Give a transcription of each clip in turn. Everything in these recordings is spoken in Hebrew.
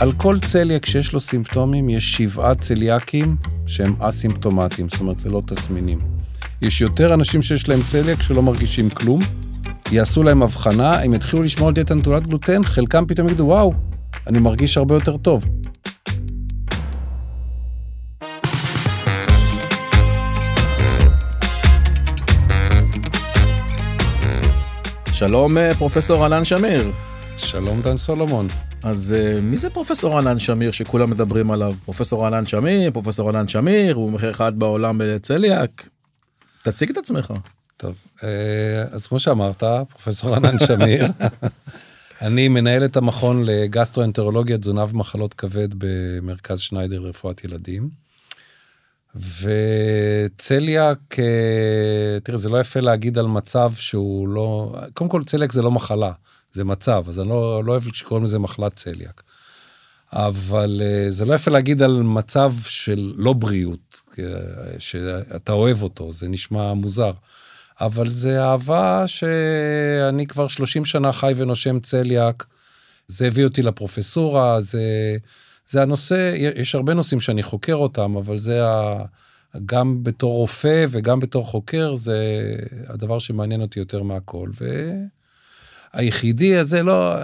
על כל צליאק שיש לו סימפטומים, יש שבעה צליאקים שהם אסימפטומטיים, זאת אומרת ללא תסמינים. יש יותר אנשים שיש להם צליאק שלא מרגישים כלום, יעשו להם הבחנה, הם יתחילו לשמור על דיאטה נטולת גלוטן, חלקם פתאום יגידו, וואו, אני מרגיש הרבה יותר טוב. שלום, אה, פרופסור אלן שמיר. שלום, דן סולומון. אז אה, מי זה פרופסור אלן שמיר שכולם מדברים עליו? פרופסור אלן שמיר, פרופסור אלן שמיר, הוא מחיר אחד בעולם בצליאק. תציג את עצמך. טוב, אה, אז כמו שאמרת, פרופסור ענן שמיר, אני מנהל את המכון לגסטרואנטרולוגיה, תזונה ומחלות כבד במרכז שניידר לרפואת ילדים. וצליאק, אה, תראה, זה לא יפה להגיד על מצב שהוא לא, קודם כל צליאק זה לא מחלה, זה מצב, אז אני לא, לא אוהב שקוראים לזה מחלת צליאק. אבל אה, זה לא יפה להגיד על מצב של לא בריאות, שאתה אוהב אותו, זה נשמע מוזר. אבל זה אהבה שאני כבר 30 שנה חי ונושם צליאק. זה הביא אותי לפרופסורה, זה, זה הנושא, יש הרבה נושאים שאני חוקר אותם, אבל זה ה, גם בתור רופא וגם בתור חוקר, זה הדבר שמעניין אותי יותר מהכל. והיחידי הזה, לא,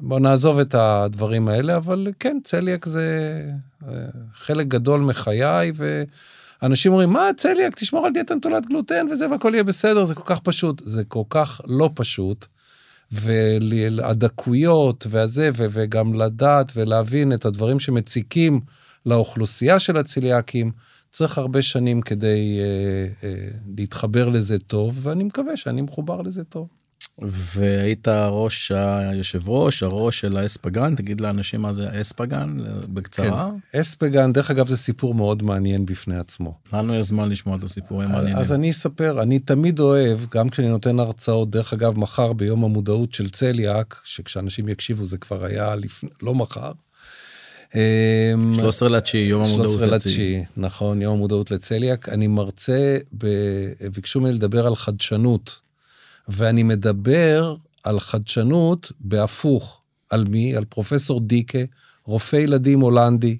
בוא נעזוב את הדברים האלה, אבל כן, צליאק זה אה, חלק גדול מחיי, ו... אנשים אומרים, מה צליאק, תשמור על דיאטה נטולת גלוטן וזה, והכל יהיה בסדר, זה כל כך פשוט. זה כל כך לא פשוט. והדקויות והזה, וגם לדעת ולהבין את הדברים שמציקים לאוכלוסייה של הצליאקים, צריך הרבה שנים כדי אה, אה, להתחבר לזה טוב, ואני מקווה שאני מחובר לזה טוב. והיית ראש היושב ראש הראש של האספגן תגיד לאנשים מה זה אספגן בקצרה. כן, אספגן דרך אגב זה סיפור מאוד מעניין בפני עצמו. לנו יש זמן לשמוע את הסיפורים המעניינים. אז אני אספר אני תמיד אוהב גם כשאני נותן הרצאות דרך אגב מחר ביום המודעות של צליאק שכשאנשים יקשיבו זה כבר היה לפני לא מחר. 13 אמ, לתשיעי, יום המודעות לצליאק. 13 לתשיעי, נכון, יום המודעות לצליאק. אני מרצה, ב... ביקשו ממני לדבר על חדשנות. ואני מדבר על חדשנות בהפוך. על מי? על פרופסור דיקה, רופא ילדים הולנדי,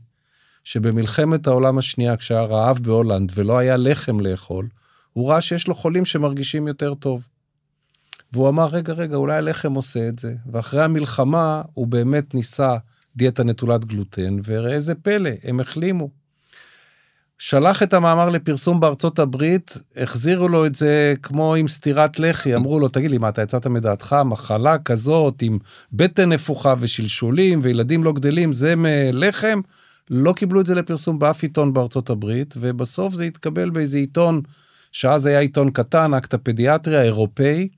שבמלחמת העולם השנייה, כשהיה רעב בהולנד ולא היה לחם לאכול, הוא ראה שיש לו חולים שמרגישים יותר טוב. והוא אמר, רגע, רגע, אולי הלחם עושה את זה. ואחרי המלחמה הוא באמת ניסה דיאטה נטולת גלוטן, וראה איזה פלא, הם החלימו. שלח את המאמר לפרסום בארצות הברית, החזירו לו את זה כמו עם סטירת לחי, אמרו לו, תגיד לי, מה, אתה יצאת מדעתך? מחלה כזאת עם בטן נפוחה ושלשולים וילדים לא גדלים, זה מלחם? לא קיבלו את זה לפרסום באף עיתון בארצות הברית, ובסוף זה התקבל באיזה עיתון, שאז היה עיתון קטן, אקט הפדיאטריה האירופאי,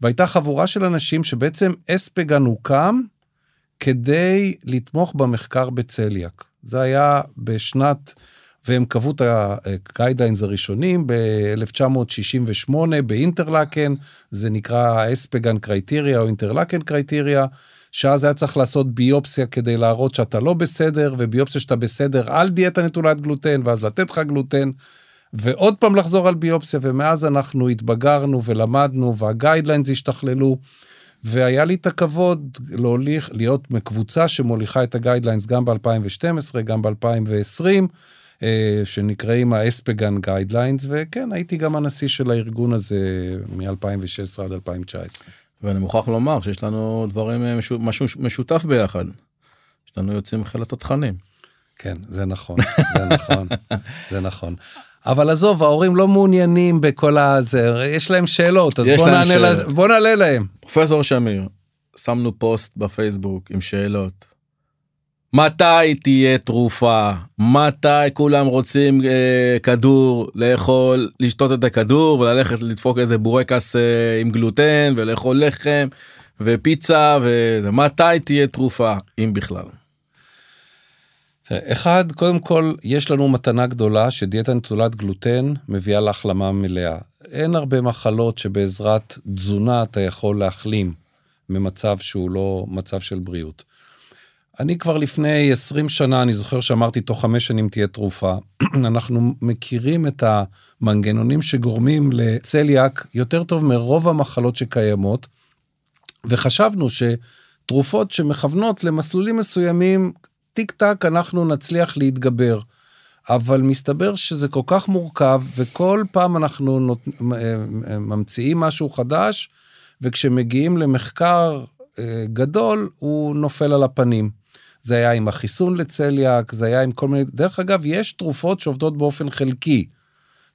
והייתה חבורה של אנשים שבעצם אספגן הוקם כדי לתמוך במחקר בצליאק. זה היה בשנת... והם קבעו את הגיידליינס הראשונים ב-1968 באינטרלקן, זה נקרא אספגן קרייטריה או אינטרלקן קרייטריה, שאז היה צריך לעשות ביופסיה כדי להראות שאתה לא בסדר, וביופסיה שאתה בסדר על דיאטה נטולת גלוטן, ואז לתת לך גלוטן, ועוד פעם לחזור על ביופסיה, ומאז אנחנו התבגרנו ולמדנו, וה guidelines השתכללו. והיה לי את הכבוד להוליך, להיות מקבוצה שמוליכה את ה guidelines גם ב-2012, גם ב-2020, אה, שנקראים ה ESPGHAN guidelines, וכן, הייתי גם הנשיא של הארגון הזה מ-2016 עד 2019. ואני מוכרח לומר שיש לנו דברים, אה, משהו משותף ביחד. יש לנו יוצאים מחיל התותחנים. כן, זה נכון, זה נכון, זה נכון. אבל עזוב, ההורים לא מעוניינים בכל הזה, יש להם שאלות, אז בוא נענה, לה, בוא נעלה להם. פרופסור שמיר, שמנו פוסט בפייסבוק עם שאלות. מתי תהיה תרופה? מתי כולם רוצים אה, כדור לאכול, לשתות את הכדור וללכת לדפוק איזה בורקס אה, עם גלוטן ולאכול לחם ופיצה וזה, מתי תהיה תרופה, אם בכלל? אחד, קודם כל, יש לנו מתנה גדולה שדיאטה נטולת גלוטן מביאה להחלמה מלאה. אין הרבה מחלות שבעזרת תזונה אתה יכול להחלים ממצב שהוא לא מצב של בריאות. אני כבר לפני 20 שנה, אני זוכר שאמרתי, תוך חמש שנים תהיה תרופה. אנחנו מכירים את המנגנונים שגורמים לצליאק יותר טוב מרוב המחלות שקיימות, וחשבנו שתרופות שמכוונות למסלולים מסוימים, טיק טק אנחנו נצליח להתגבר. אבל מסתבר שזה כל כך מורכב, וכל פעם אנחנו נות... ממציאים משהו חדש, וכשמגיעים למחקר אה, גדול, הוא נופל על הפנים. זה היה עם החיסון לצליאק, זה היה עם כל מיני... דרך אגב, יש תרופות שעובדות באופן חלקי.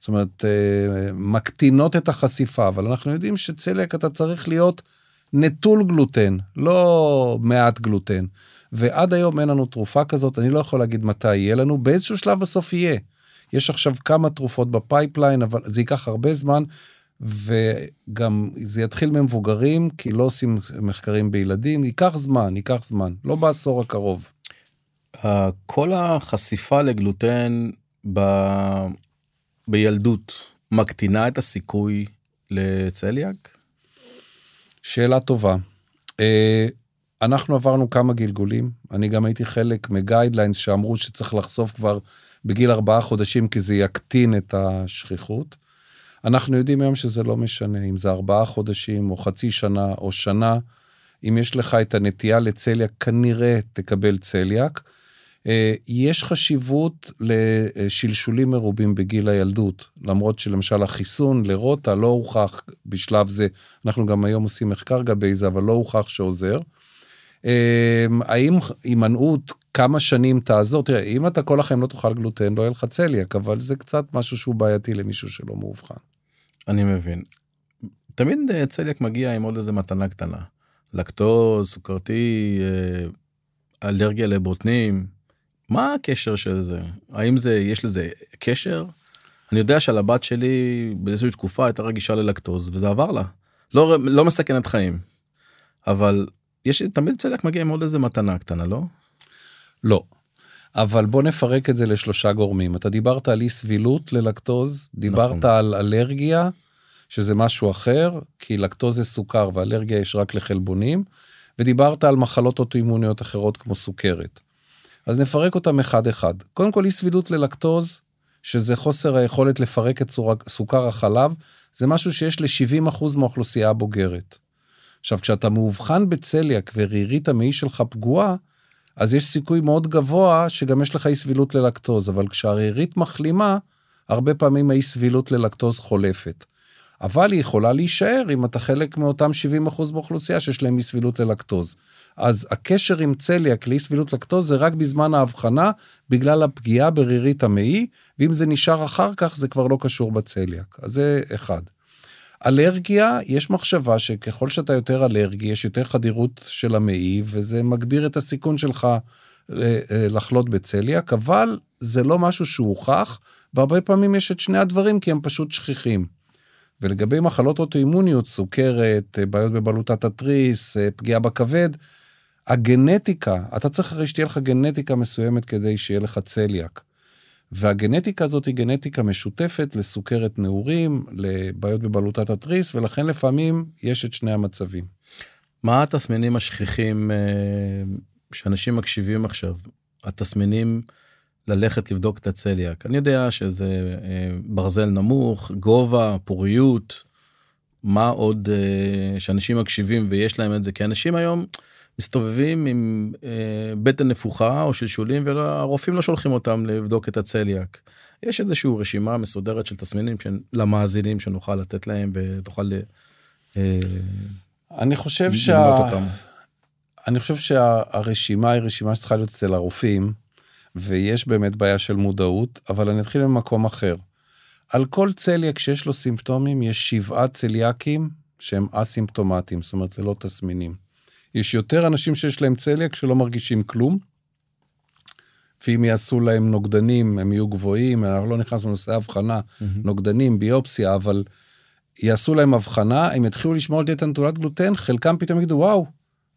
זאת אומרת, אה, מקטינות את החשיפה, אבל אנחנו יודעים שצליאק אתה צריך להיות נטול גלוטן, לא מעט גלוטן. ועד היום אין לנו תרופה כזאת, אני לא יכול להגיד מתי יהיה לנו, באיזשהו שלב בסוף יהיה. יש עכשיו כמה תרופות ב pipeline, אבל זה ייקח הרבה זמן, וגם זה יתחיל ממבוגרים, כי לא עושים מחקרים בילדים, ייקח זמן, ייקח זמן, לא בעשור הקרוב. כל החשיפה לגלוטן ב... בילדות מקטינה את הסיכוי לצליאק? שאלה טובה. אה, אנחנו עברנו כמה גלגולים, אני גם הייתי חלק מגיידליינס שאמרו שצריך לחשוף כבר בגיל ארבעה חודשים כי זה יקטין את השכיחות. אנחנו יודעים היום שזה לא משנה אם זה ארבעה חודשים או חצי שנה או שנה. אם יש לך את הנטייה לצליאק, כנראה תקבל צליאק. אה, יש חשיבות לשלשולים מרובים בגיל הילדות, למרות שלמשל החיסון לרוטה לא הוכח בשלב זה, אנחנו גם היום עושים מחקר גבי זה, אבל לא הוכח שעוזר. אה, האם הימנעות כמה שנים תעזור? תראה, אם אתה כל החיים לא תאכל גלוטן, לא יהיה לך צליאק, אבל זה קצת משהו שהוא בעייתי למישהו שלא מאובחן. אני מבין. תמיד אה, צליאק מגיע עם עוד איזה מתנה קטנה. לקטוז, סוכרתי, אלרגיה לבוטנים. מה הקשר של זה? האם זה, יש לזה קשר? אני יודע שעל הבת שלי באיזושהי תקופה הייתה רגישה ללקטוז וזה עבר לה. לא, לא מסכנת חיים. אבל יש תמיד צליאק מגיע עם עוד איזה מתנה קטנה, לא? לא. אבל בוא נפרק את זה לשלושה גורמים. אתה דיברת על אי סבילות ללקטוז, דיברת נכון. על אלרגיה, שזה משהו אחר, כי לקטוז זה סוכר ואלרגיה יש רק לחלבונים, ודיברת על מחלות אוטואימוניות אחרות כמו סוכרת. אז נפרק אותם אחד-אחד. קודם כל, אי סבילות ללקטוז, שזה חוסר היכולת לפרק את סוכר החלב, זה משהו שיש ל-70% מהאוכלוסייה הבוגרת. עכשיו, כשאתה מאובחן בצליאק ורירית המעי שלך פגועה, אז יש סיכוי מאוד גבוה שגם יש לך אי סבילות ללקטוז, אבל כשהרירית מחלימה, הרבה פעמים האי סבילות ללקטוז חולפת. אבל היא יכולה להישאר אם אתה חלק מאותם 70% באוכלוסייה שיש להם אי סבילות ללקטוז. אז הקשר עם צליאק לאי סבילות לקטוז זה רק בזמן ההבחנה, בגלל הפגיעה ברירית המעי, ואם זה נשאר אחר כך זה כבר לא קשור בצליאק. אז זה אחד. אלרגיה, יש מחשבה שככל שאתה יותר אלרגי, יש יותר חדירות של המעי, וזה מגביר את הסיכון שלך אה, אה, לחלות בצליאק, אבל זה לא משהו שהוכח, והרבה פעמים יש את שני הדברים כי הם פשוט שכיחים. ולגבי מחלות אוטואימוניות, סוכרת, אה, בעיות בבלוטת התריס, פגיעה בכבד, הגנטיקה, אתה צריך הרי שתהיה לך גנטיקה מסוימת כדי שיהיה לך צליאק. והגנטיקה הזאת היא גנטיקה משותפת לסוכרת נעורים, לבעיות בבלוטת התריס, ולכן לפעמים יש את שני המצבים. מה התסמינים השכיחים אה, שאנשים מקשיבים עכשיו? התסמינים ללכת לבדוק את הצליאק. אני יודע שזה אה, ברזל נמוך, גובה, פוריות, מה עוד אה, שאנשים מקשיבים ויש להם את זה, כי אנשים היום... מסתובבים עם אה, בטן נפוחה או שלשולים והרופאים לא שולחים אותם לבדוק את הצליאק. יש איזושהי רשימה מסודרת של תסמינים למאזינים שנוכל לתת להם ותוכל אה, אני חושב שה... אני חושב שהרשימה היא רשימה שצריכה להיות אצל הרופאים ויש באמת בעיה של מודעות אבל אני אתחיל ממקום אחר. על כל צליאק שיש לו סימפטומים יש שבעה צליאקים שהם אסימפטומטיים זאת אומרת ללא תסמינים. יש יותר אנשים שיש להם צליאק שלא מרגישים כלום. ואם יעשו להם נוגדנים, הם יהיו גבוהים, אנחנו לא נכנסנו לנושא הבחנה, mm-hmm. נוגדנים, ביופסיה, אבל יעשו להם הבחנה, הם יתחילו לשמור על דיאטה נטולת גלוטן, חלקם פתאום יגידו, וואו,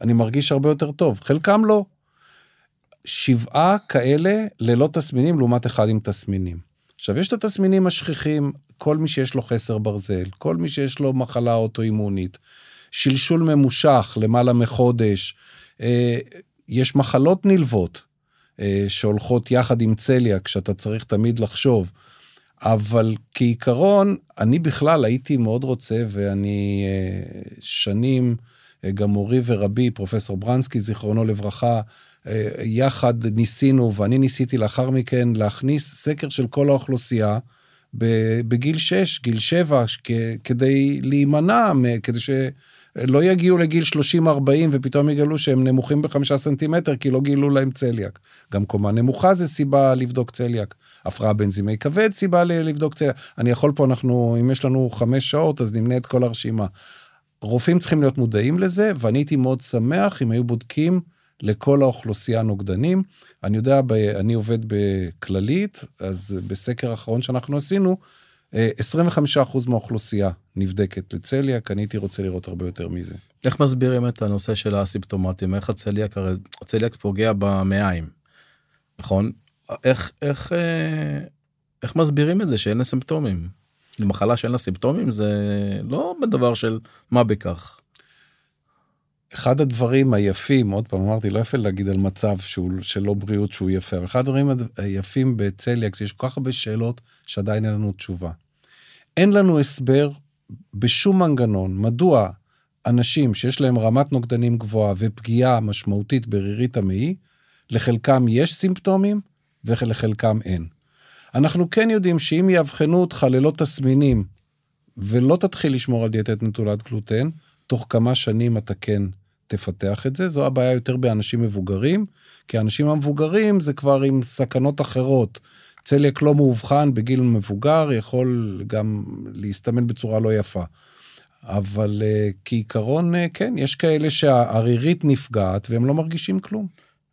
אני מרגיש הרבה יותר טוב, חלקם לא. שבעה כאלה ללא תסמינים לעומת אחד עם תסמינים. עכשיו, יש את התסמינים השכיחים, כל מי שיש לו חסר ברזל, כל מי שיש לו מחלה אוטואימונית, שלשול ממושך למעלה מחודש, אה, יש מחלות נלוות אה, שהולכות יחד עם צליאק, שאתה צריך תמיד לחשוב. אבל כעיקרון, אני בכלל הייתי מאוד רוצה, ואני אה, שנים גם מורי ורבי, פרופסור ברנסקי, זיכרונו לברכה, יחד ניסינו, ואני ניסיתי לאחר מכן להכניס סקר של כל האוכלוסייה בגיל 6, גיל 7, כדי להימנע, כדי שלא יגיעו לגיל 30-40 ופתאום יגלו שהם נמוכים בחמישה סנטימטר כי לא גילו להם צליאק. גם קומה נמוכה זה סיבה לבדוק צליאק. הפרעה בנזימי כבד סיבה לבדוק צליאק. אני יכול פה, אנחנו, אם יש לנו חמש שעות אז נמנה את כל הרשימה. רופאים צריכים להיות מודעים לזה, ואני הייתי מאוד שמח אם היו בודקים לכל האוכלוסייה נוגדנים. אני יודע, אני עובד בכללית, אז בסקר האחרון שאנחנו עשינו, 25% מהאוכלוסייה נבדקת לצליאק, אני הייתי רוצה לראות הרבה יותר מזה. איך מסבירים את הנושא של הסימפטומטים? איך הצליאק, הרי הצליאק פוגע במעיים, נכון? איך, איך, אה, איך מסבירים את זה שאין לה סימפטומים? מחלה שאין לה סימפטומים זה לא בדבר של מה בכך. אחד הדברים היפים, עוד פעם אמרתי, לא יפה להגיד על מצב שהוא, שלא בריאות שהוא יפה, אבל אחד הדברים היפים בצליאקס, יש כל כך הרבה שאלות שעדיין אין לנו תשובה. אין לנו הסבר בשום מנגנון מדוע אנשים שיש להם רמת נוגדנים גבוהה ופגיעה משמעותית ברירית המעי, לחלקם יש סימפטומים ולחלקם אין. אנחנו כן יודעים שאם יאבחנו אותך ללא תסמינים ולא תתחיל לשמור על דיאטת נטולת גלוטן, תוך כמה שנים אתה כן תפתח את זה. זו הבעיה יותר באנשים מבוגרים, כי האנשים המבוגרים זה כבר עם סכנות אחרות. צליאק לא מאובחן בגיל מבוגר, יכול גם להסתמן בצורה לא יפה. אבל uh, כעיקרון, uh, כן, יש כאלה שהערירית נפגעת והם לא מרגישים כלום.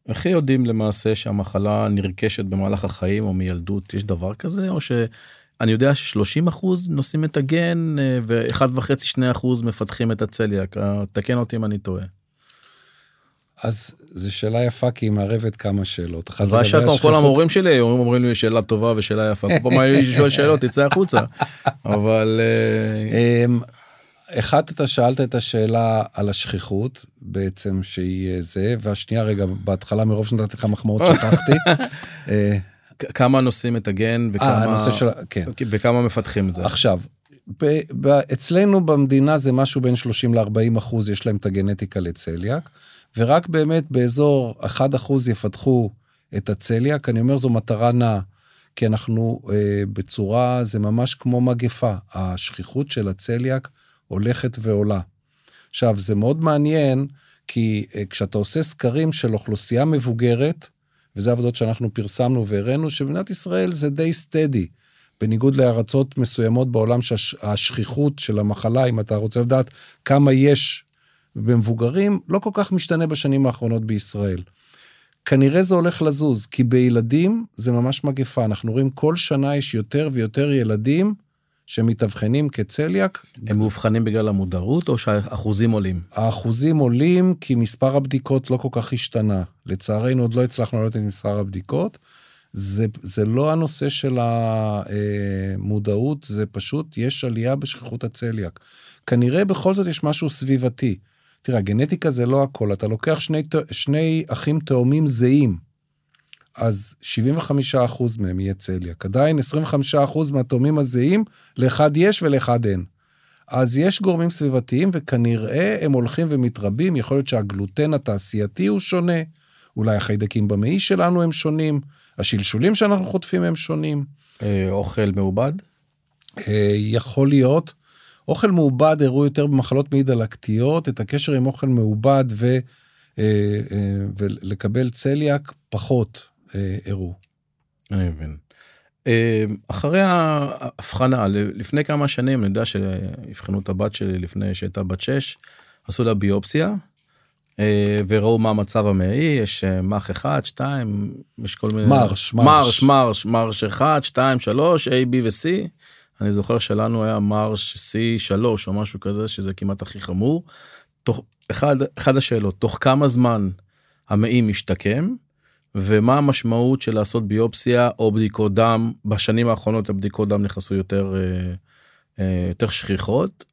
איך יודעים למעשה שהמחלה נרכשת במהלך החיים או מילדות? יש דבר כזה? או שאני יודע ש-30 אחוז נושאים את הגן ו-1.5-2 אחוז מפתחים את הצליאק. תקן אותי אם אני טועה. אז זו שאלה יפה כי היא מערבת כמה שאלות. אבל שאלה כל המורים שלי אומרים לי שאלה טובה ושאלה יפה. כל פעם אני שואל שאלות תצא החוצה. אבל אה, אמ, אחד אתה שאלת את השאלה על השכיחות בעצם שהיא אה, זה והשנייה רגע בהתחלה מרוב שנתתי לך מחמאות שכחתי. אה, כמה נושאים את הגן וכמה של... כן. וכמה מפתחים את זה. עכשיו ב- ב- אצלנו במדינה זה משהו בין 30 ל-40 אחוז יש להם את הגנטיקה לצליאק. ורק באמת באזור 1% יפתחו את הצליאק, אני אומר זו מטרה נעה, כי אנחנו אה, בצורה, זה ממש כמו מגפה, השכיחות של הצליאק הולכת ועולה. עכשיו, זה מאוד מעניין, כי אה, כשאתה עושה סקרים של אוכלוסייה מבוגרת, וזה עבודות שאנחנו פרסמנו והראינו, שבמדינת ישראל זה די סטדי. בניגוד לארצות מסוימות בעולם שהשכיחות של המחלה, אם אתה רוצה לדעת כמה יש במבוגרים לא כל כך משתנה בשנים האחרונות בישראל. כנראה זה הולך לזוז, כי בילדים זה ממש מגפה. אנחנו רואים כל שנה יש יותר ויותר ילדים שמתאבחנים כצליאק. הם מאובחנים בגלל המודעות או שהאחוזים עולים? האחוזים עולים כי מספר הבדיקות לא כל כך השתנה. לצערנו עוד לא הצלחנו לעלות את מספר הבדיקות. זה, זה לא הנושא של המודעות, זה פשוט יש עלייה בשכיחות הצליאק. כנראה בכל זאת יש משהו סביבתי. תראה, גנטיקה זה לא הכל, אתה לוקח שני, שני אחים תאומים זהים, אז 75% מהם יהיה צליאק. עדיין 25% מהתאומים הזהים, לאחד יש ולאחד אין. אז יש גורמים סביבתיים וכנראה הם הולכים ומתרבים, יכול להיות שהגלוטן התעשייתי הוא שונה, אולי החיידקים במעי שלנו הם שונים, השלשולים שאנחנו חוטפים הם שונים. אה, אוכל מעובד? אה, יכול להיות. אוכל מעובד הראו יותר במחלות מעי דלקתיות, את הקשר עם אוכל מעובד ו, אה, אה, ולקבל צליאק פחות אה, הראו. אני מבין. אחרי ההבחנה, לפני כמה שנים, אני יודע שאבחנו את הבת שלי לפני שהייתה בת 6, עשו לה ביופסיה, וראו מה המצב המעי, יש מח 1, 2, יש כל מיני... מרש, מרש, מרש, מרש 1, 2, 3, A, B ו-C. אני זוכר שלנו היה מרש C3 או משהו כזה שזה כמעט הכי חמור. תוך אחד אחד השאלות תוך כמה זמן המעי משתקם ומה המשמעות של לעשות ביופסיה או בדיקות דם בשנים האחרונות הבדיקות דם נכנסו יותר אה, אה, יותר שכיחות.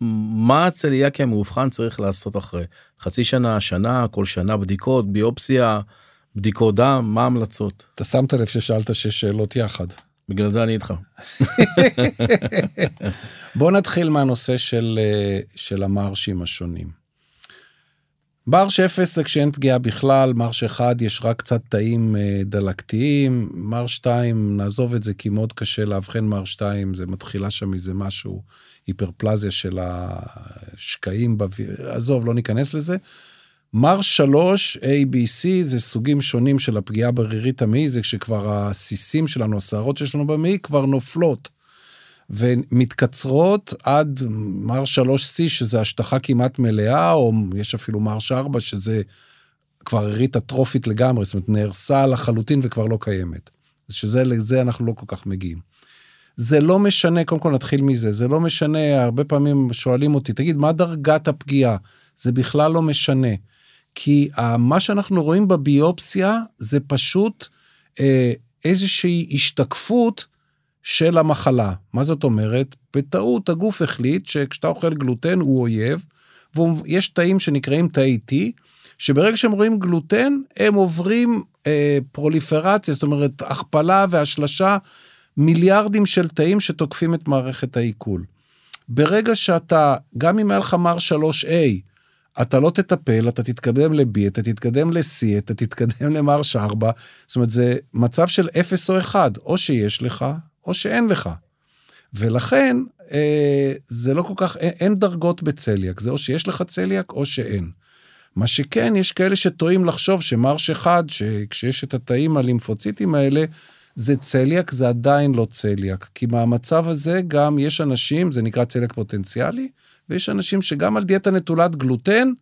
מה הצליאקי המאובחן צריך לעשות אחרי חצי שנה שנה כל שנה בדיקות ביופסיה בדיקות דם מה ההמלצות. אתה שמת לב ששאלת שש שאלות יחד. בגלל זה אני איתך. בוא נתחיל מהנושא של, אה, של המרשים השונים. מרש 0 זה כשאין פגיעה בכלל, מרש 1 יש רק קצת תאים אה, דלקתיים, מרש 2 נעזוב את זה כי מאוד קשה לאבחן מרש 2, זה מתחילה שם איזה משהו, היפרפלזיה של השקעים, בו... עזוב, לא ניכנס לזה. מרש 3, A, B, C, זה סוגים שונים של הפגיעה ברירית המעי, זה כשכבר הסיסים שלנו, השערות שיש לנו במעי כבר נופלות. ומתקצרות עד מר 3C, שזה השטחה כמעט מלאה, או יש אפילו מרש 4, שזה כבר רירית אטרופית לגמרי, זאת אומרת, נהרסה לחלוטין וכבר לא קיימת. שזה, לזה אנחנו לא כל כך מגיעים. זה לא משנה, קודם כל נתחיל מזה, זה לא משנה, הרבה פעמים שואלים אותי, תגיד, מה דרגת הפגיעה? זה בכלל לא משנה. כי מה שאנחנו רואים בביופסיה זה פשוט אה, איזושהי השתקפות של המחלה. מה זאת אומרת? בטעות הגוף החליט שכשאתה אוכל גלוטן הוא אויב, ויש תאים שנקראים תאי T, שברגע שהם רואים גלוטן, הם עוברים אה, פרוליפרציה, זאת אומרת, הכפלה והשלשה, מיליארדים של תאים שתוקפים את מערכת העיכול. ברגע שאתה, גם אם היה לך מר 3A, אתה לא תטפל, אתה תתקדם ל-B, אתה תתקדם ל-C, אתה תתקדם למרש 4, זאת אומרת, זה מצב של 0 או 1, או שיש לך, או שאין לך. ולכן, אה, זה לא כל כך, אין, אין דרגות בצליאק, זה או שיש לך צליאק או שאין. מה שכן, יש כאלה שטועים לחשוב שמרש 1, שכשיש את התאים הלימפוציטים האלה, זה צליאק, זה עדיין לא צליאק. כי מהמצב הזה גם יש אנשים, זה נקרא צליאק פוטנציאלי, ויש אנשים שגם על דיאטה נטולת גלוטן,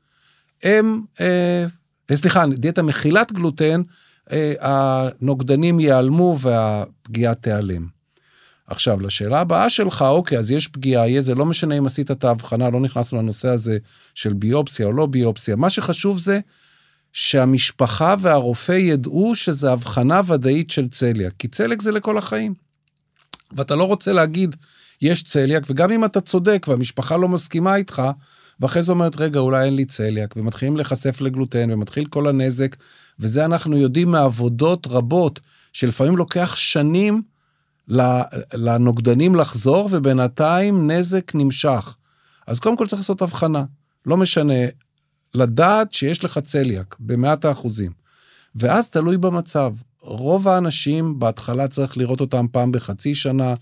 הם, אה, אה, סליחה, דיאטה מכילת גלוטן, אה, הנוגדנים ייעלמו והפגיעה תיעלם. עכשיו, לשאלה הבאה שלך, אוקיי, אז יש פגיעה, יהיה זה לא משנה אם עשית את ההבחנה, לא נכנסנו לנושא הזה של ביופסיה או לא ביופסיה. מה שחשוב זה שהמשפחה והרופא ידעו שזה הבחנה ודאית של צליאק, כי צליאק זה לכל החיים. ואתה לא רוצה להגיד, יש צליאק, וגם אם אתה צודק והמשפחה לא מסכימה איתך, ואחרי זה אומרת, רגע, אולי אין לי צליאק, ומתחילים להיחשף לגלוטן, ומתחיל כל הנזק, וזה אנחנו יודעים מעבודות רבות, שלפעמים לוקח שנים לנוגדנים לחזור, ובינתיים נזק נמשך. אז קודם כל צריך לעשות הבחנה. לא משנה, לדעת שיש לך צליאק במאת האחוזים. ואז תלוי במצב. רוב האנשים בהתחלה צריך לראות אותם פעם בחצי שנה,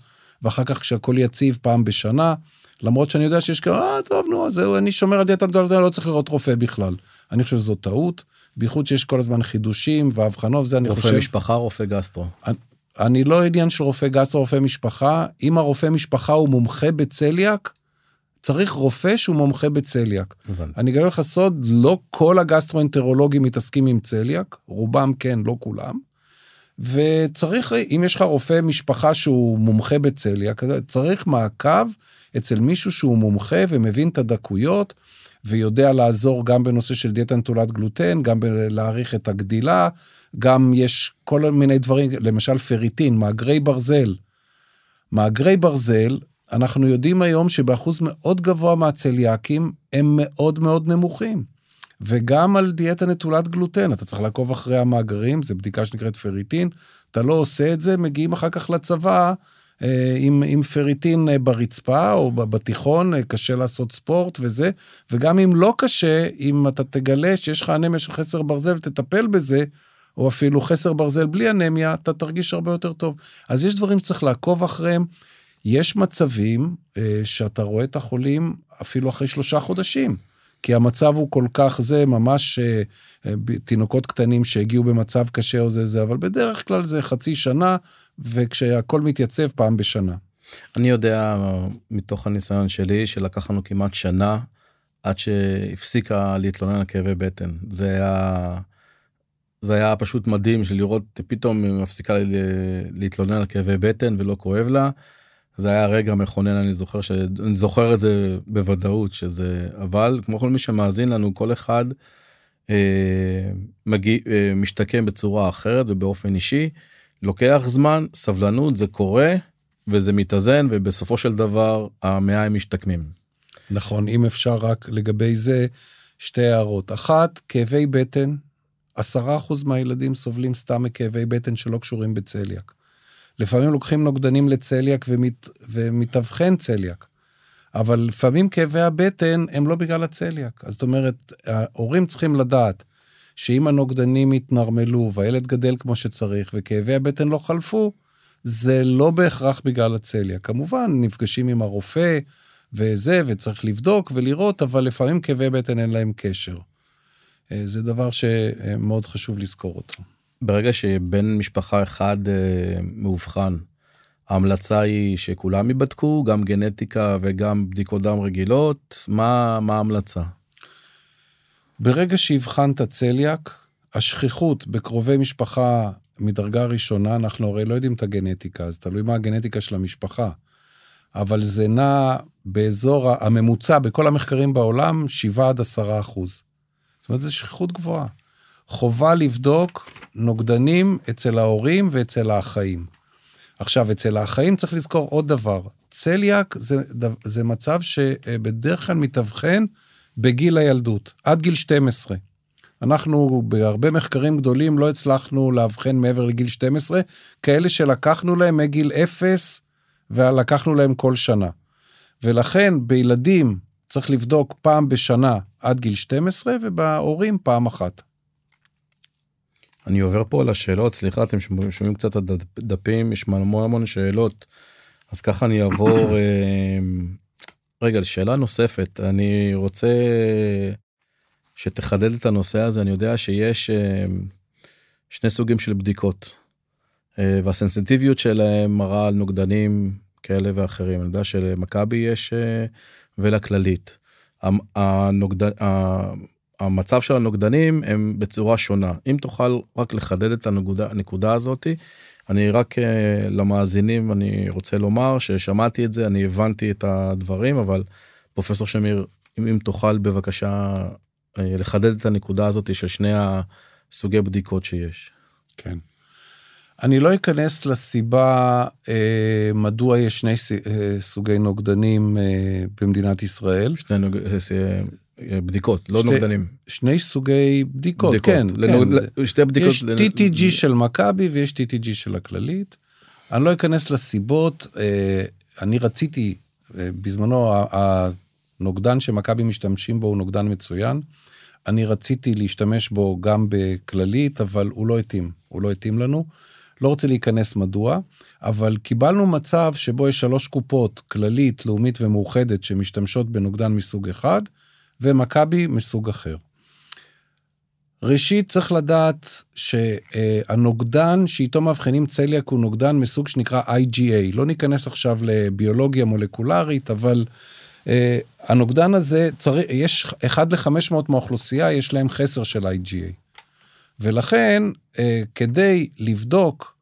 ואחר כך כשהכול יציב פעם בשנה, למרות שאני יודע שיש כאלה, אה, טוב, נו, אז אני שומר על דיאטה גדולה, לא צריך לראות רופא בכלל. אני חושב שזו טעות, בייחוד שיש כל הזמן חידושים והבחנות, זה אני רופא חושב... רופא משפחה, רופא גסטרו. אני, אני לא עניין של רופא גסטרו, רופא משפחה. אם הרופא משפחה הוא מומחה בצליאק, צריך רופא שהוא מומחה בצליאק. הבנתי. אני אגלה לך סוד, לא כל הגסטרואנטרולוגים מתעסקים עם צליאק, רובם כן, לא כולם. וצריך, אם יש לך רופא משפחה שהוא מומחה בצליאק, צריך מעקב אצל מישהו שהוא מומחה ומבין את הדקויות, ויודע לעזור גם בנושא של דיאטה נטולת גלוטן, גם להעריך את הגדילה, גם יש כל מיני דברים, למשל פריטין, מאגרי ברזל. מאגרי ברזל, אנחנו יודעים היום שבאחוז מאוד גבוה מהצליאקים הם מאוד מאוד נמוכים. וגם על דיאטה נטולת גלוטן, אתה צריך לעקוב אחרי המאגרים, זו בדיקה שנקראת פריטין, אתה לא עושה את זה, מגיעים אחר כך לצבא אה, עם, עם פריטין אה, ברצפה או בתיכון, אה, קשה לעשות ספורט וזה, וגם אם לא קשה, אם אתה תגלה שיש לך אנמיה של חסר ברזל ותטפל בזה, או אפילו חסר ברזל בלי אנמיה, אתה תרגיש הרבה יותר טוב. אז יש דברים שצריך לעקוב אחריהם. יש מצבים אה, שאתה רואה את החולים אפילו אחרי שלושה חודשים. כי המצב הוא כל כך זה, ממש אה, אה, תינוקות קטנים שהגיעו במצב קשה או זה זה, אבל בדרך כלל זה חצי שנה, וכשהכול מתייצב פעם בשנה. אני יודע מתוך הניסיון שלי שלקח לנו כמעט שנה עד שהפסיקה להתלונן על כאבי בטן. זה היה... זה היה פשוט מדהים של לראות פתאום היא מפסיקה להתלונן על כאבי בטן ולא כואב לה. זה היה רגע מכונן אני זוכר שאני זוכר את זה בוודאות שזה אבל כמו כל מי שמאזין לנו כל אחד אה, מגיע אה, משתקם בצורה אחרת ובאופן אישי לוקח זמן סבלנות זה קורה וזה מתאזן ובסופו של דבר המאה הם משתקמים. נכון אם אפשר רק לגבי זה שתי הערות אחת כאבי בטן. עשרה אחוז מהילדים סובלים סתם מכאבי בטן שלא קשורים בצליאק. לפעמים לוקחים נוגדנים לצליאק ומת, ומתאבחן צליאק. אבל לפעמים כאבי הבטן הם לא בגלל הצליאק. אז זאת אומרת, ההורים צריכים לדעת שאם הנוגדנים יתנרמלו והילד גדל כמו שצריך וכאבי הבטן לא חלפו, זה לא בהכרח בגלל הצליאק. כמובן, נפגשים עם הרופא וזה, וצריך לבדוק ולראות, אבל לפעמים כאבי בטן אין להם קשר. אה, זה דבר שמאוד חשוב לזכור אותו. ברגע שבן משפחה אחד אה, מאובחן, ההמלצה היא שכולם ייבדקו, גם גנטיקה וגם בדיקות דם רגילות, מה, מה ההמלצה? ברגע שהבחנת צליאק, השכיחות בקרובי משפחה מדרגה ראשונה, אנחנו הרי לא יודעים את הגנטיקה, אז תלוי מה הגנטיקה של המשפחה. אבל זה נע באזור הממוצע בכל המחקרים בעולם, 7 עד 10 אחוז. זאת אומרת, זו שכיחות גבוהה. חובה לבדוק נוגדנים אצל ההורים ואצל האחאים. עכשיו, אצל האחאים צריך לזכור עוד דבר, צליאק זה, זה מצב שבדרך כלל מתאבחן בגיל הילדות, עד גיל 12. אנחנו בהרבה מחקרים גדולים לא הצלחנו לאבחן מעבר לגיל 12, כאלה שלקחנו להם מגיל 0 ולקחנו להם כל שנה. ולכן בילדים צריך לבדוק פעם בשנה עד גיל 12, ובהורים פעם אחת. אני עובר פה על השאלות, סליחה, אתם שומעים קצת הדפים, יש המון המון שאלות, אז ככה אני אעבור. אה, רגע, שאלה נוספת, אני רוצה שתחדד את הנושא הזה, אני יודע שיש אה, שני סוגים של בדיקות, אה, והסנסיטיביות שלהם מראה על נוגדנים כאלה ואחרים. אני יודע שלמכבי יש ולכללית. הנוגד... המצב של הנוגדנים הם בצורה שונה. אם תוכל רק לחדד את הנקודה, הנקודה הזאתי, אני רק uh, למאזינים אני רוצה לומר ששמעתי את זה, אני הבנתי את הדברים, אבל פרופסור שמיר, אם, אם תוכל בבקשה uh, לחדד את הנקודה הזאת של שני הסוגי בדיקות שיש. כן. אני לא אכנס לסיבה אה, מדוע יש שני אה, סוגי נוגדנים אה, במדינת ישראל. שני נוג... אה, בדיקות, לא שתי, נוגדנים. שני סוגי בדיקות, בדיקות כן. לנוג... כן. שתי בדיקות. יש לנ... TTG של מכבי ויש TTG של הכללית. אני לא אכנס לסיבות, אה, אני רציתי, אה, בזמנו הנוגדן שמכבי משתמשים בו הוא נוגדן מצוין. אני רציתי להשתמש בו גם בכללית, אבל הוא לא התאים, הוא לא התאים לנו. לא רוצה להיכנס מדוע, אבל קיבלנו מצב שבו יש שלוש קופות, כללית, לאומית ומאוחדת, שמשתמשות בנוגדן מסוג אחד, ומכבי מסוג אחר. ראשית, צריך לדעת שהנוגדן שאיתו מאבחנים צליאק הוא נוגדן מסוג שנקרא IgA. לא ניכנס עכשיו לביולוגיה מולקולרית, אבל uh, הנוגדן הזה, יש 1 ל-500 מהאוכלוסייה, יש להם חסר של IgA. ולכן, uh, כדי לבדוק,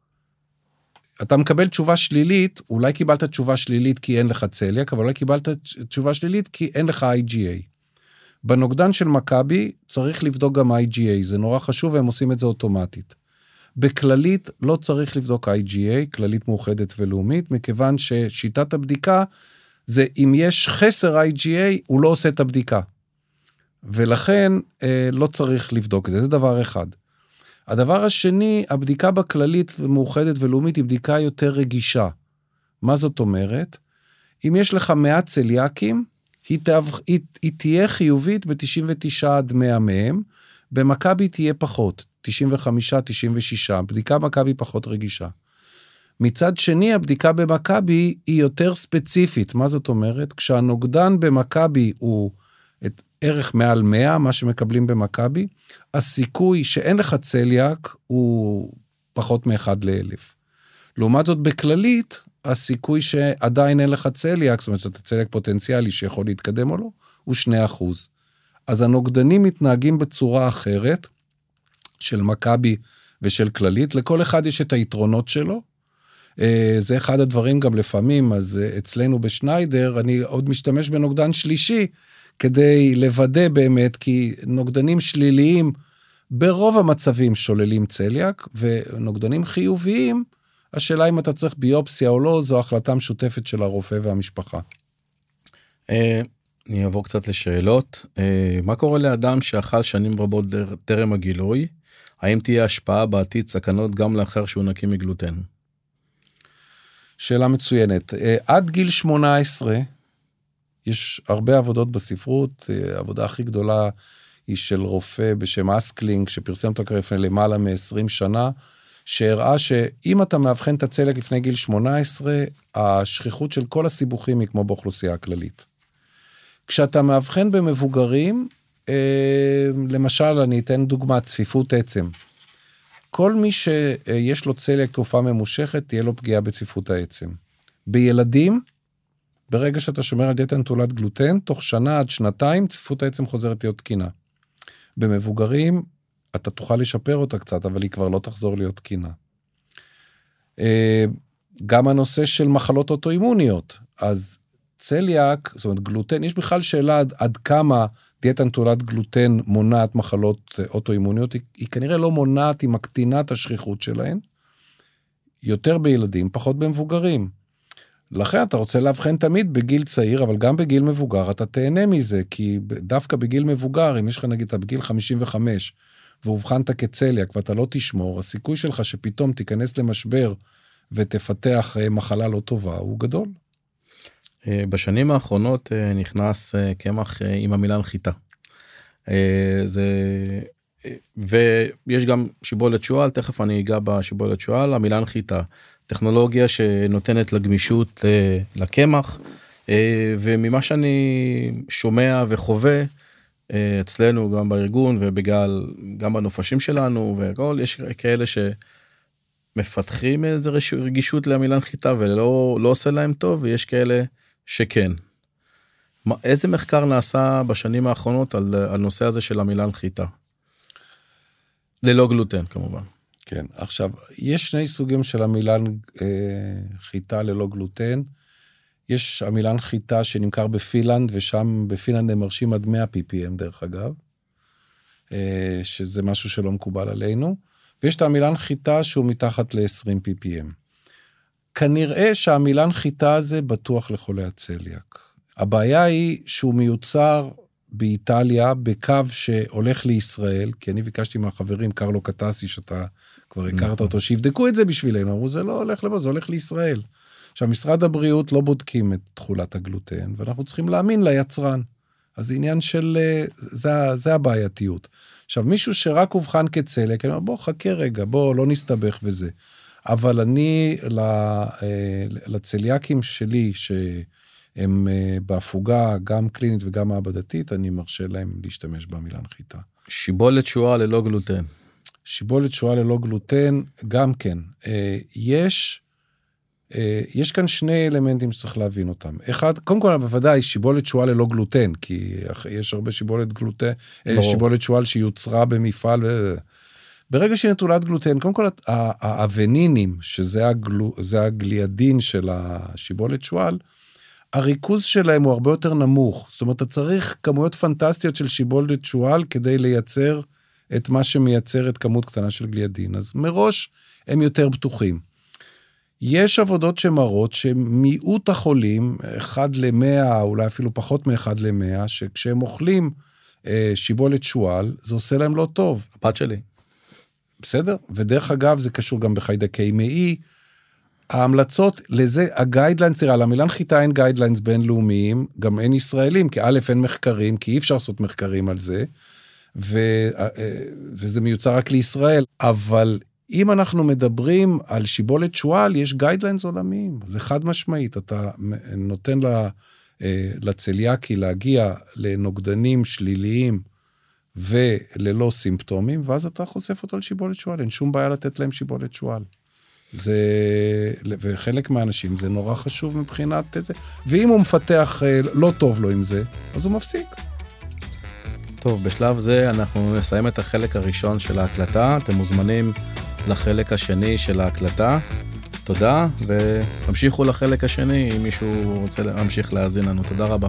אתה מקבל תשובה שלילית, אולי קיבלת תשובה שלילית כי אין לך צליאק, אבל אולי קיבלת תשובה שלילית כי אין לך IgA. בנוגדן של מכבי צריך לבדוק גם IgA, זה נורא חשוב והם עושים את זה אוטומטית. בכללית לא צריך לבדוק IgA, כללית מאוחדת ולאומית, מכיוון ששיטת הבדיקה זה אם יש חסר IgA, הוא לא עושה את הבדיקה. ולכן אה, לא צריך לבדוק את זה, זה דבר אחד. הדבר השני, הבדיקה בכללית מאוחדת ולאומית היא בדיקה יותר רגישה. מה זאת אומרת? אם יש לך מעט צליאקים, היא, תאב, היא, היא תהיה חיובית ב-99 עד 100 מהם, במכבי תהיה פחות, 95, 96, בדיקה מכבי פחות רגישה. מצד שני, הבדיקה במכבי היא יותר ספציפית. מה זאת אומרת? כשהנוגדן במכבי הוא את ערך מעל 100, מה שמקבלים במכבי, הסיכוי שאין לך צליאק הוא פחות מאחד לאלף. לעומת זאת, בכללית, הסיכוי שעדיין אין לך צליאק, זאת אומרת שאתה צליאק פוטנציאלי שיכול להתקדם או לא, הוא 2%. אז הנוגדנים מתנהגים בצורה אחרת, של מכבי ושל כללית, לכל אחד יש את היתרונות שלו. אה, זה אחד הדברים גם לפעמים, אז אה, אצלנו בשניידר, אני עוד משתמש בנוגדן שלישי, כדי לוודא באמת, כי נוגדנים שליליים ברוב המצבים שוללים צליאק, ונוגדנים חיוביים, השאלה אם אתה צריך ביופסיה או לא, זו החלטה משותפת של הרופא והמשפחה. אה, אני אעבור קצת לשאלות. אה, מה קורה לאדם שאכל שנים רבות טרם הגילוי? האם תהיה השפעה בעתיד סכנות גם לאחר שהוא נקי מגלוטן? שאלה מצוינת. אה, עד גיל 18, יש הרבה עבודות בספרות, העבודה הכי גדולה היא של רופא בשם אסקלינג, שפרסם אותו לפני למעלה מ-20 שנה, שהראה שאם אתה מאבחן את הצליאק לפני גיל 18, השכיחות של כל הסיבוכים היא כמו באוכלוסייה הכללית. כשאתה מאבחן במבוגרים, אה, למשל, אני אתן דוגמה, צפיפות עצם. כל מי שיש לו צליאק תרופה ממושכת, תהיה לו פגיעה בצפיפות העצם. בילדים, ברגע שאתה שומר על דיאטה נטולת גלוטן, תוך שנה עד שנתיים צפיפות העצם חוזרת להיות תקינה. במבוגרים, אתה תוכל לשפר אותה קצת, אבל היא כבר לא תחזור להיות תקינה. אה, גם הנושא של מחלות אוטואימוניות, אז צליאק, זאת אומרת גלוטן, יש בכלל שאלה עד, עד כמה דיאטה נטולת גלוטן מונעת מחלות אה, אוטואימוניות, היא, היא כנראה לא מונעת, היא מקטינה את השכיחות שלהן, יותר בילדים, פחות במבוגרים. לכן אתה רוצה לאבחן תמיד בגיל צעיר, אבל גם בגיל מבוגר אתה תהנה מזה, כי דווקא בגיל מבוגר, אם יש לך נגיד אתה בגיל 55, ואובחנת כצליאק ואתה לא תשמור, הסיכוי שלך שפתאום תיכנס למשבר ותפתח אה, מחלה לא טובה הוא גדול. אה, בשנים האחרונות אה, נכנס קמח עם המילה נחיתה. זה ויש גם שיבולת שועל תכף אני אגע בשיבולת שועל המילה נחיתה טכנולוגיה שנותנת לגמישות לקמח וממה שאני שומע וחווה אצלנו גם בארגון ובגלל גם בנופשים שלנו והכל יש כאלה שמפתחים איזה רגישות למילה נחיתה ולא לא עושה להם טוב ויש כאלה שכן. מה, איזה מחקר נעשה בשנים האחרונות על, על נושא הזה של המילה נחיתה? ללא גלוטן כמובן. כן עכשיו יש שני סוגים של המילה אה, חיטה ללא גלוטן. יש עמילן חיטה שנמכר בפילנד, ושם בפילנד הם מרשים עד 100 ppm דרך אגב, אה, שזה משהו שלא מקובל עלינו, ויש את העמילן חיטה שהוא מתחת ל-20 ppm. כנראה שהעמילן חיטה הזה בטוח לחולי הצליאק. הבעיה היא שהוא מיוצר באיטליה בקו שהולך לישראל, כי אני ביקשתי מהחברים, קרלו קטסי, שאתה כבר הכרת נכון. אותו, שיבדקו את זה בשבילנו, אמרו, זה לא הולך לפה, זה הולך לישראל. עכשיו, משרד הבריאות לא בודקים את תכולת הגלוטן, ואנחנו צריכים להאמין ליצרן. אז זה עניין של, אה, זה, זה הבעייתיות. עכשיו, מישהו שרק אובחן כצלק, אני אומר, בוא, חכה רגע, בוא, לא נסתבך וזה. אבל אני, אה, לצליאקים שלי, שהם אה, בהפוגה, גם קלינית וגם מעבדתית, אני מרשה להם להשתמש במילה נחיתה. שיבולת שואה ללא גלוטן. שיבולת שואה ללא גלוטן, גם כן. יש יש כאן שני אלמנטים שצריך להבין אותם. אחד, קודם כל בוודאי שיבולת שועל ללא גלוטן, כי יש הרבה שיבולת גלוטן, אה, שיבולת שועל שיוצרה במפעל. ברגע שהיא נטולת גלוטן, קודם כל האבנינים, שזה הגלו, הגליאדין של השיבולת שועל, הריכוז שלהם הוא הרבה יותר נמוך. זאת אומרת, אתה צריך כמויות פנטסטיות של שיבולת שועל כדי לייצר את מה שמייצר את כמות קטנה של גליאדין. אז מראש הם יותר בטוחים. יש עבודות שמראות שמיעוט החולים, אחד למאה, אולי אפילו פחות מאחד למאה, שכשהם אוכלים אה, שיבולת שועל, זה עושה להם לא טוב. הבת שלי. בסדר? ודרך אגב, זה קשור גם בחיידקי מעי. ההמלצות לזה, ה guidelines, תראה, לעמילן חיטה אין guidelines בינלאומיים, גם אין ישראלים, כי א', אין מחקרים, כי אי אפשר לעשות מחקרים על זה, ו, אה, אה, וזה מיוצר רק לישראל, אבל אם אנחנו מדברים על שיבולת שועל, יש guidelines עולמיים, זה חד משמעית, אתה נותן לה, אה, לצליאקי להגיע לנוגדנים שליליים וללא סימפטומים, ואז אתה חושף אותו לשיבולת שועל, אין שום בעיה לתת להם שיבולת שועל. זה, וחלק מהאנשים זה נורא חשוב מבחינת זה, ואם הוא מפתח אה, לא טוב לו עם זה, אז הוא מפסיק. טוב, בשלב זה אנחנו נסיים את החלק הראשון של ההקלטה. אתם מוזמנים לחלק השני של ההקלטה. תודה, והמשיכו לחלק השני אם מישהו רוצה להמשיך להאזין לנו. תודה רבה.